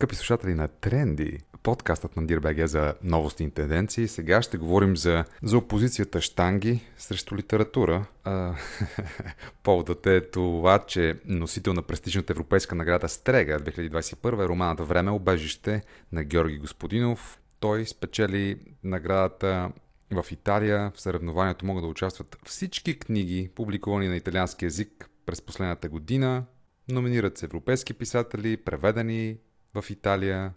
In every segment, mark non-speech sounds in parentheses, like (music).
Скъпи слушатели на Тренди, подкастът на Дирбеге за новости и тенденции. Сега ще говорим за, за опозицията штанги срещу литература. А, (laughs) поводът е това, че носител на престижната европейска награда Стрега 2021 е романата Време обежище на Георги Господинов. Той спечели наградата в Италия. В съревнованието могат да участват всички книги, публикувани на италиански язик през последната година. Номинират се европейски писатели, преведени в Италия,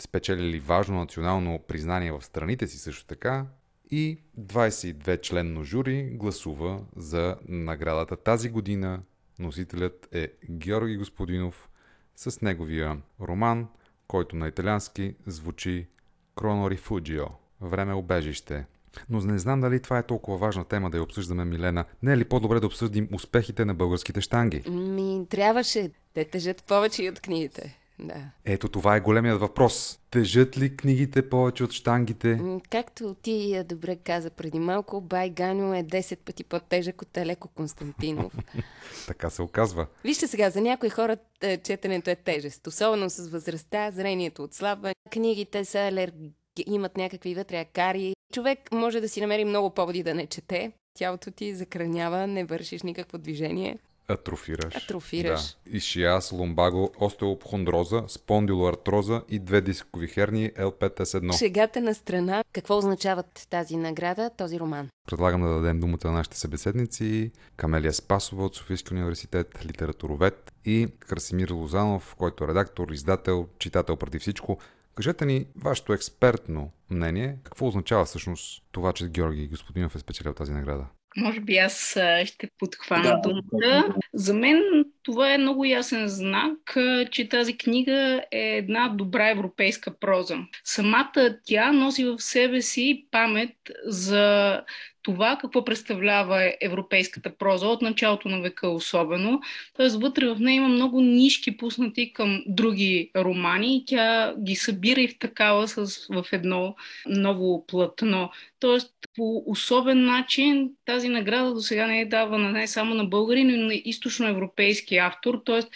спечелили важно национално признание в страните си също така и 22 членно жури гласува за наградата тази година. Носителят е Георги Господинов с неговия роман, който на италиански звучи Кроно Рифуджио – Време обежище. Но не знам дали това е толкова важна тема да я обсъждаме, Милена. Не е ли по-добре да обсъдим успехите на българските штанги? Ми, трябваше. Те тежат повече и от книгите. Да. Ето това е големият въпрос. Тежат ли книгите повече от штангите? Както ти добре каза преди малко, Бай Ганю е 10 пъти по-тежък от Елеко Константинов. (laughs) така се оказва. Вижте сега, за някои хора е, четенето е тежест. Особено с възрастта, зрението отслабва. Книгите са алерги, имат някакви вътре акари. Човек може да си намери много поводи да не чете. Тялото ти закранява, не вършиш никакво движение. Атрофираш. Атрофираш. Да. Ишиаз, ломбаго, остеопхондроза, спондилоартроза и две дискови херни L5S1. Шегата на страна. Какво означават тази награда, този роман? Предлагам да дадем думата на нашите събеседници. Камелия Спасова от Софийския университет, литературовед и Красимир Лозанов, който е редактор, издател, читател преди всичко. Кажете ни вашето експертно мнение. Какво означава всъщност това, че Георги Господинов е спечелил тази награда? Може би аз ще подхвана да, думата. За мен това е много ясен знак, че тази книга е една добра европейска проза. Самата тя носи в себе си памет за това какво представлява европейската проза от началото на века особено. Тоест вътре в нея има много нишки пуснати към други романи и тя ги събира и втакава с, в едно ново платно. Тоест по особен начин тази награда до сега не е давана не само на българи, но и на източноевропейски автор. Тоест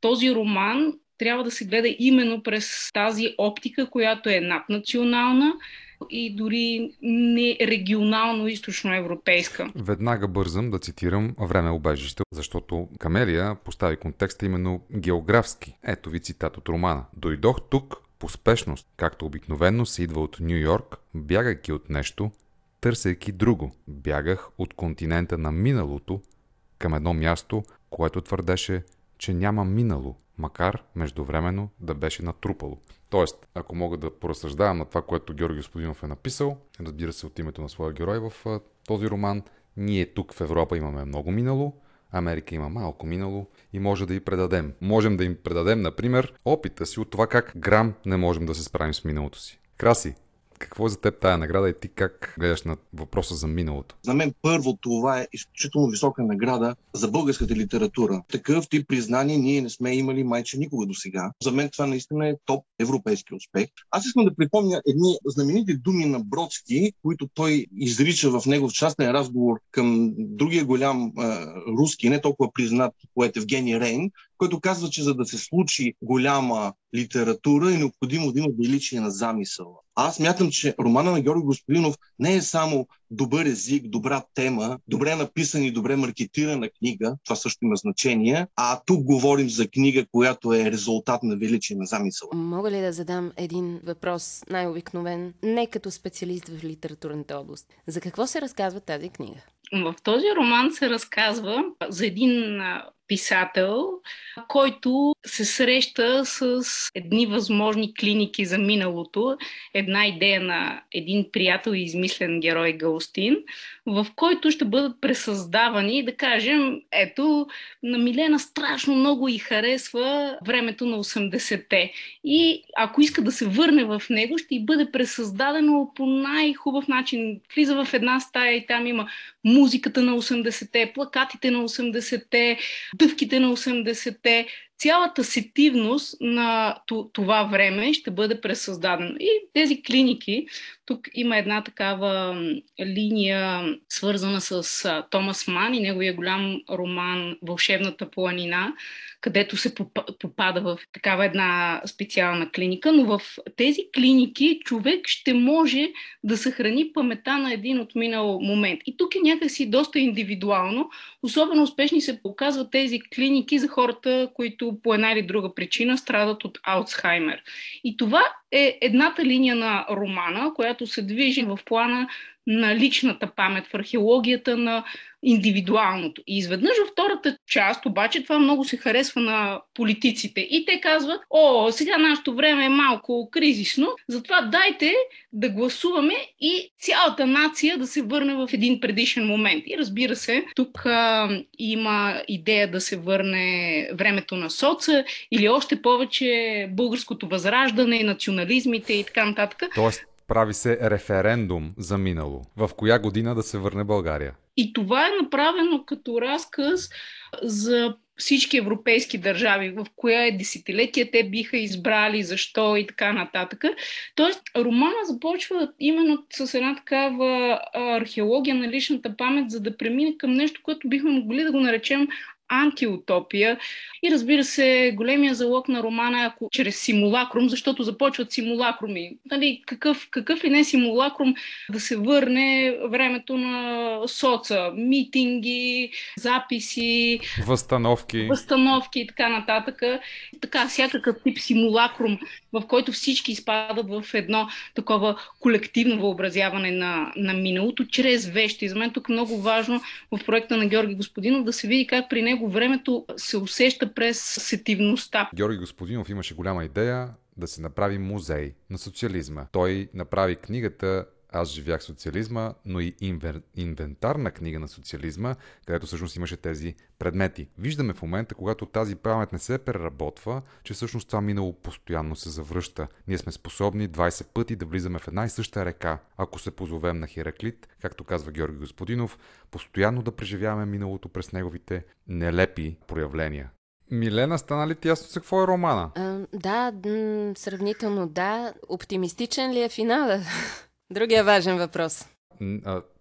този роман трябва да се гледа именно през тази оптика, която е наднационална и дори не регионално източноевропейска. Веднага бързам да цитирам време обежище, защото Камелия постави контекста именно географски. Ето ви цитат от романа. Дойдох тук по спешност, както обикновенно се идва от Нью Йорк, бягайки от нещо, търсейки друго. Бягах от континента на миналото към едно място, което твърдеше, че няма минало, макар междувременно да беше натрупало. Тоест, ако мога да поразсъждавам на това, което Георги Господинов е написал, разбира се от името на своя герой в този роман, ние тук в Европа имаме много минало, Америка има малко минало и може да й предадем. Можем да им предадем, например, опита си от това как грам не можем да се справим с миналото си. Краси, какво е за теб тая награда и ти как гледаш на въпроса за миналото? За мен първо това е изключително висока награда за българската литература. Такъв тип признание ние не сме имали майче никога до сега. За мен това наистина е топ европейски успех. Аз искам да припомня едни знаменити думи на Бродски, които той изрича в негов частен разговор към другия голям а, руски, не толкова признат поет Евгений Рейн, който казва, че за да се случи голяма литература е необходимо да има величие на замисъла. Аз мятам, че романа на Георги Господинов не е само добър език, добра тема, добре написан и добре маркетирана книга, това също има значение, а тук говорим за книга, която е резултат на величие на замисъла. Мога ли да задам един въпрос, най-обикновен, не като специалист в литературната област? За какво се разказва тази книга? В този роман се разказва за един писател, който се среща с едни възможни клиники за миналото, една идея на един приятел и измислен герой Галстин, в който ще бъдат пресъздавани, да кажем, ето, на Милена страшно много и харесва времето на 80-те. И ако иска да се върне в него, ще й бъде пресъздадено по най-хубав начин. Влиза в една стая и там има музиката на 80-те, плакатите на 80-те, дъвките на 80-те, цялата сетивност на това време ще бъде пресъздадена. И тези клиники, тук има една такава линия, свързана с Томас Ман и неговия голям роман Вълшебната планина, където се попада в такава една специална клиника, но в тези клиники човек ще може да съхрани памета на един отминал момент. И тук е някакси доста индивидуално. Особено успешни се показват тези клиники за хората, които по една или друга причина страдат от Алцхаймер. И това е едната линия на романа, която се движи в плана на личната памет, в археологията на индивидуалното. И изведнъж във втората част, обаче, това много се харесва на политиците. И те казват, о, сега нашето време е малко кризисно, затова дайте да гласуваме и цялата нация да се върне в един предишен момент. И разбира се, тук а, има идея да се върне времето на соца или още повече българското възраждане, национализмите и така нататък. Тоест, прави се референдум за минало. В коя година да се върне България? И това е направено като разказ за всички европейски държави, в коя е десетилетие те биха избрали, защо и така нататък. Тоест, романа започва именно с една такава археология на личната памет, за да премине към нещо, което бихме могли да го наречем антиутопия. И разбира се, големия залог на романа е ако чрез симулакрум, защото започват симулакруми. Нали, какъв, какъв и не симулакрум да се върне времето на соца, митинги, записи, възстановки, възстановки и така нататък. Така, всякакъв тип симулакрум, в който всички изпадат в едно такова колективно въобразяване на, на миналото, чрез вещи. За мен тук е много важно в проекта на Георги Господинов да се види как при него него времето се усеща през сетивността. Георги Господинов имаше голяма идея да се направи музей на социализма. Той направи книгата аз живях социализма, но и инвер... инвентарна книга на социализма, където всъщност имаше тези предмети. Виждаме в момента, когато тази памет не се преработва, че всъщност това минало постоянно се завръща. Ние сме способни 20 пъти да влизаме в една и съща река, ако се позовем на Хераклит, както казва Георги Господинов, постоянно да преживяваме миналото през неговите нелепи проявления. Милена, стана ли ти ясно за какво е романа? А, да, м- сравнително да. Оптимистичен ли е финала? (laughs) Другия важен въпрос.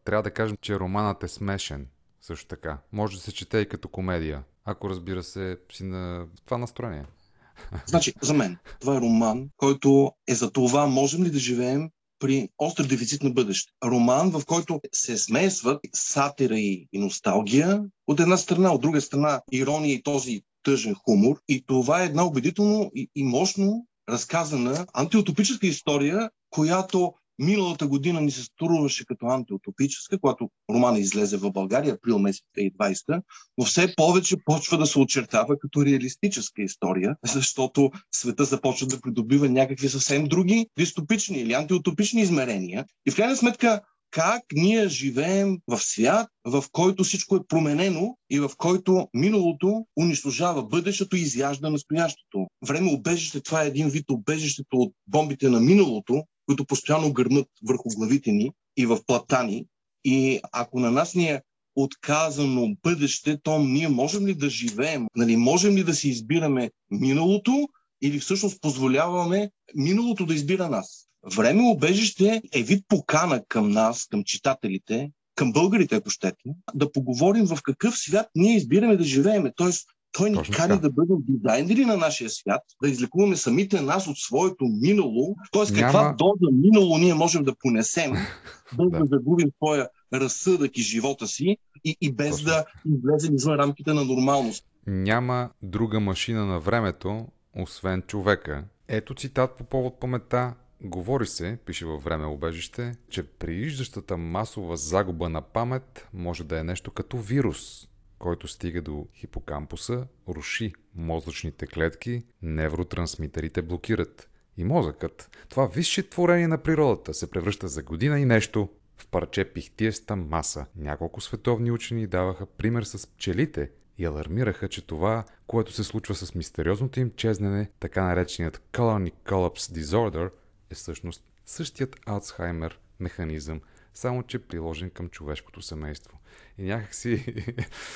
Трябва да кажем, че романът е смешен. Също така. Може да се чете и като комедия. Ако разбира се, си на това настроение. (laughs) Значи, за мен, това е роман, който е за това, можем ли да живеем при остър дефицит на бъдеще. Роман, в който се смесват сатира и, и носталгия от една страна, от друга страна ирония и този тъжен хумор. И това е една убедително и, и мощно разказана антиутопическа история, която Миналата година ни се струваше като антиутопическа, когато романа излезе в България, април месец 2020, но все повече почва да се очертава като реалистическа история, защото света започва да придобива някакви съвсем други дистопични или антиутопични измерения. И в крайна сметка как ние живеем в свят, в който всичко е променено и в който миналото унищожава бъдещето и изяжда настоящето. Време обежище, това е един вид обежището от бомбите на миналото, които постоянно гърмат върху главите ни и в платани. И ако на нас ни е отказано бъдеще, то ние можем ли да живеем? Нали, можем ли да си избираме миналото или всъщност позволяваме миналото да избира нас? Време обежище е вид покана към нас, към читателите, към българите, ако щете, да поговорим в какъв свят ние избираме да живееме. Тоест, той ни кани да бъдем дизайнери на нашия свят, да излекуваме самите нас от своето минало, т.е. Няма... каква доза минало ние можем да понесем, (laughs) без да. да загубим своя разсъдък и живота си и, и без Точно. да излезем извън рамките на нормалност. Няма друга машина на времето, освен човека. Ето цитат по повод памета. Говори се, пише във време обежище, че прииждащата масова загуба на памет може да е нещо като вирус, който стига до хипокампуса, руши мозъчните клетки, невротрансмитерите блокират. И мозъкът, това висше творение на природата, се превръща за година и нещо в парче пихтиеста маса. Няколко световни учени даваха пример с пчелите и алармираха, че това, което се случва с мистериозното им чезнене, така нареченият Colony Collapse Disorder, е всъщност същият Алцхаймер механизъм, само че приложен към човешкото семейство. И някакси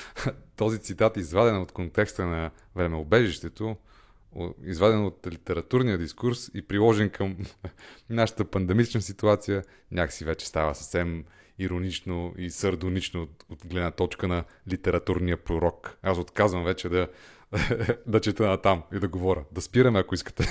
(laughs) този цитат, изваден от контекста на времеобежището, изваден от литературния дискурс и приложен към (laughs) нашата пандемична ситуация, някакси вече става съвсем иронично и сардонично от, от гледна точка на литературния пророк. Аз отказвам вече да, (laughs) да чета на там и да говоря. Да спираме, ако искате.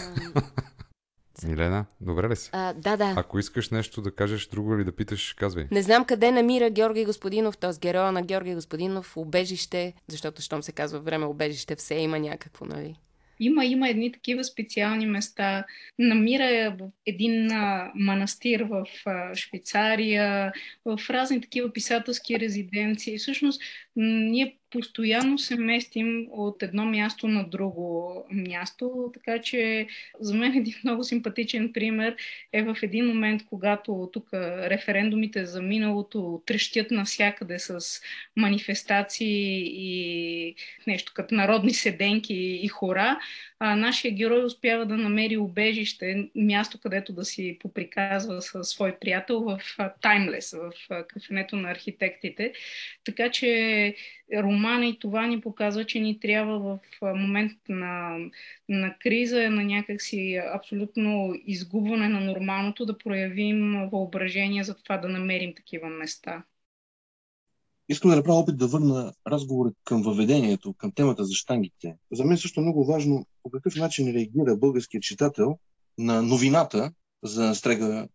Милена, добре ли си? А, да, да. Ако искаш нещо да кажеш друго или да питаш, казвай. Не знам къде намира Георги Господинов, т.е. героя на Георги Господинов, убежище, защото щом се казва време убежище, все има някакво, нали? Има, има едни такива специални места. Намира в един а, манастир в а, Швейцария, в разни такива писателски резиденции. Всъщност, ние постоянно се местим от едно място на друго място, така че за мен един много симпатичен пример е в един момент, когато тук референдумите за миналото трещят навсякъде с манифестации и нещо като народни седенки и хора, а нашия герой успява да намери убежище, място, където да си поприказва със свой приятел в Таймлес, в кафенето на архитектите. Така че романа и това ни показва, че ни трябва в момент на, на криза, на някакси абсолютно изгубване на нормалното, да проявим въображение за това да намерим такива места. Искам да направя опит да върна разговора към въведението, към темата за штангите. За мен също е много важно по какъв начин реагира българският читател на новината за Стрега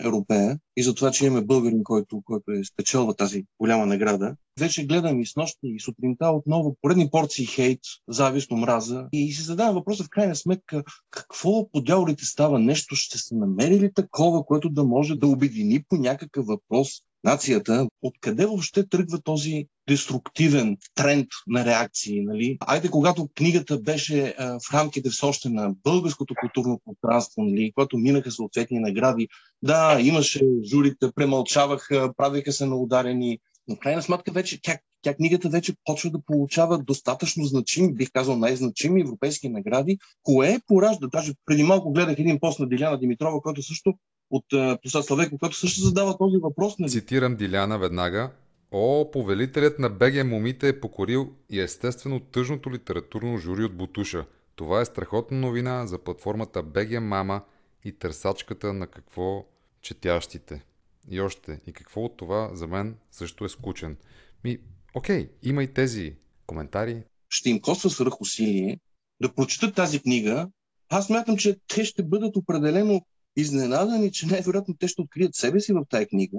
Европея и за това, че имаме българин, който, който е спечелва тази голяма награда. Вече гледам и с нощи и сутринта отново поредни порции хейт, завист, омраза и си задавам въпроса в крайна сметка какво по дяволите става нещо, ще се намери ли такова, което да може да обедини по някакъв въпрос нацията, откъде въобще тръгва този деструктивен тренд на реакции. Нали? Айде, когато книгата беше а, в рамките все още на българското културно пространство, нали, когато минаха съответни награди, да, имаше журите, премълчаваха, правиха се на ударени, но крайна сметка вече тя, тя книгата вече почва да получава достатъчно значими, бих казал най-значими европейски награди, кое поражда. Даже преди малко гледах един пост на Диляна Димитрова, който също от Посад Славеко, който също задава този въпрос. Нали? Цитирам Диляна веднага. О, повелителят на БГ Момите е покорил и естествено тъжното литературно жури от Бутуша. Това е страхотна новина за платформата БГ Мама и търсачката на какво четящите. И още, и какво от това за мен също е скучен. Ми, окей, има и тези коментари. Ще им коства свръх усилие да прочитат тази книга. Аз мятам, че те ще бъдат определено изненадани, че най-вероятно те ще открият себе си в тази книга,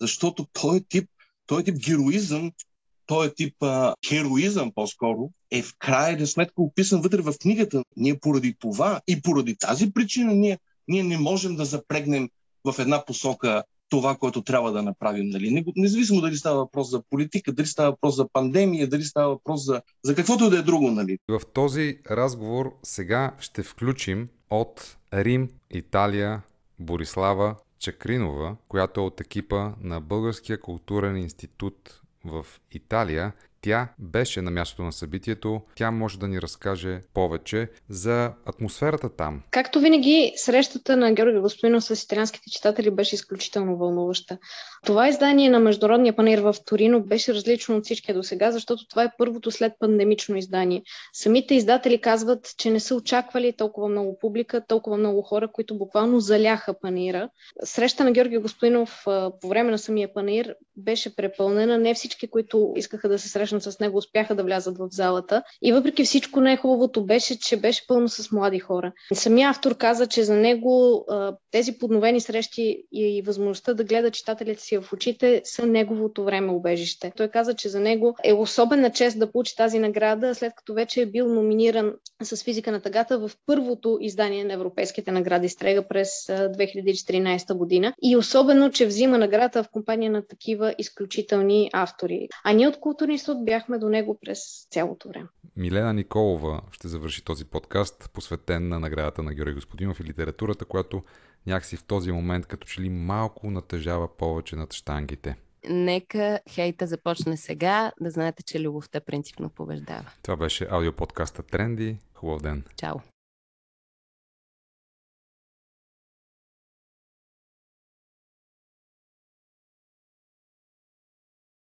защото този тип, този тип героизъм, този тип а, хероизъм по-скоро, е в крайна сметка описан вътре в книгата. Ние поради това и поради тази причина ние, ние не можем да запрегнем в една посока това, което трябва да направим. Нали? Независимо дали става въпрос за политика, дали става въпрос за пандемия, дали става въпрос за, за каквото и да е друго. Нали? В този разговор сега ще включим от Рим, Италия, Борислава Чакринова, която е от екипа на Българския културен институт в Италия тя беше на мястото на събитието. Тя може да ни разкаже повече за атмосферата там. Както винаги, срещата на Георги Господинов с италианските читатели беше изключително вълнуваща. Това издание на Международния панер в Торино беше различно от всички до сега, защото това е първото след пандемично издание. Самите издатели казват, че не са очаквали толкова много публика, толкова много хора, които буквално заляха панира. Среща на Георги Господинов по време на самия панир беше препълнена. Не всички, които искаха да се срещнат срещнат с него, успяха да влязат в залата. И въпреки всичко най-хубавото беше, че беше пълно с млади хора. Самия автор каза, че за него тези подновени срещи и възможността да гледа читателите си в очите са неговото време убежище. Той каза, че за него е особена чест да получи тази награда, след като вече е бил номиниран с физика на тъгата в първото издание на европейските награди Стрега през 2014 година. И особено, че взима награда в компания на такива изключителни автори. А ние от Културни суд бяхме до него през цялото време. Милена Николова ще завърши този подкаст, посветен на наградата на Георги Господинов и литературата, която някакси в този момент като че ли малко натъжава повече над штангите. Нека хейта започне сега, да знаете, че любовта принципно побеждава. Това беше аудиоподкаста Тренди. Хубав ден. Чао.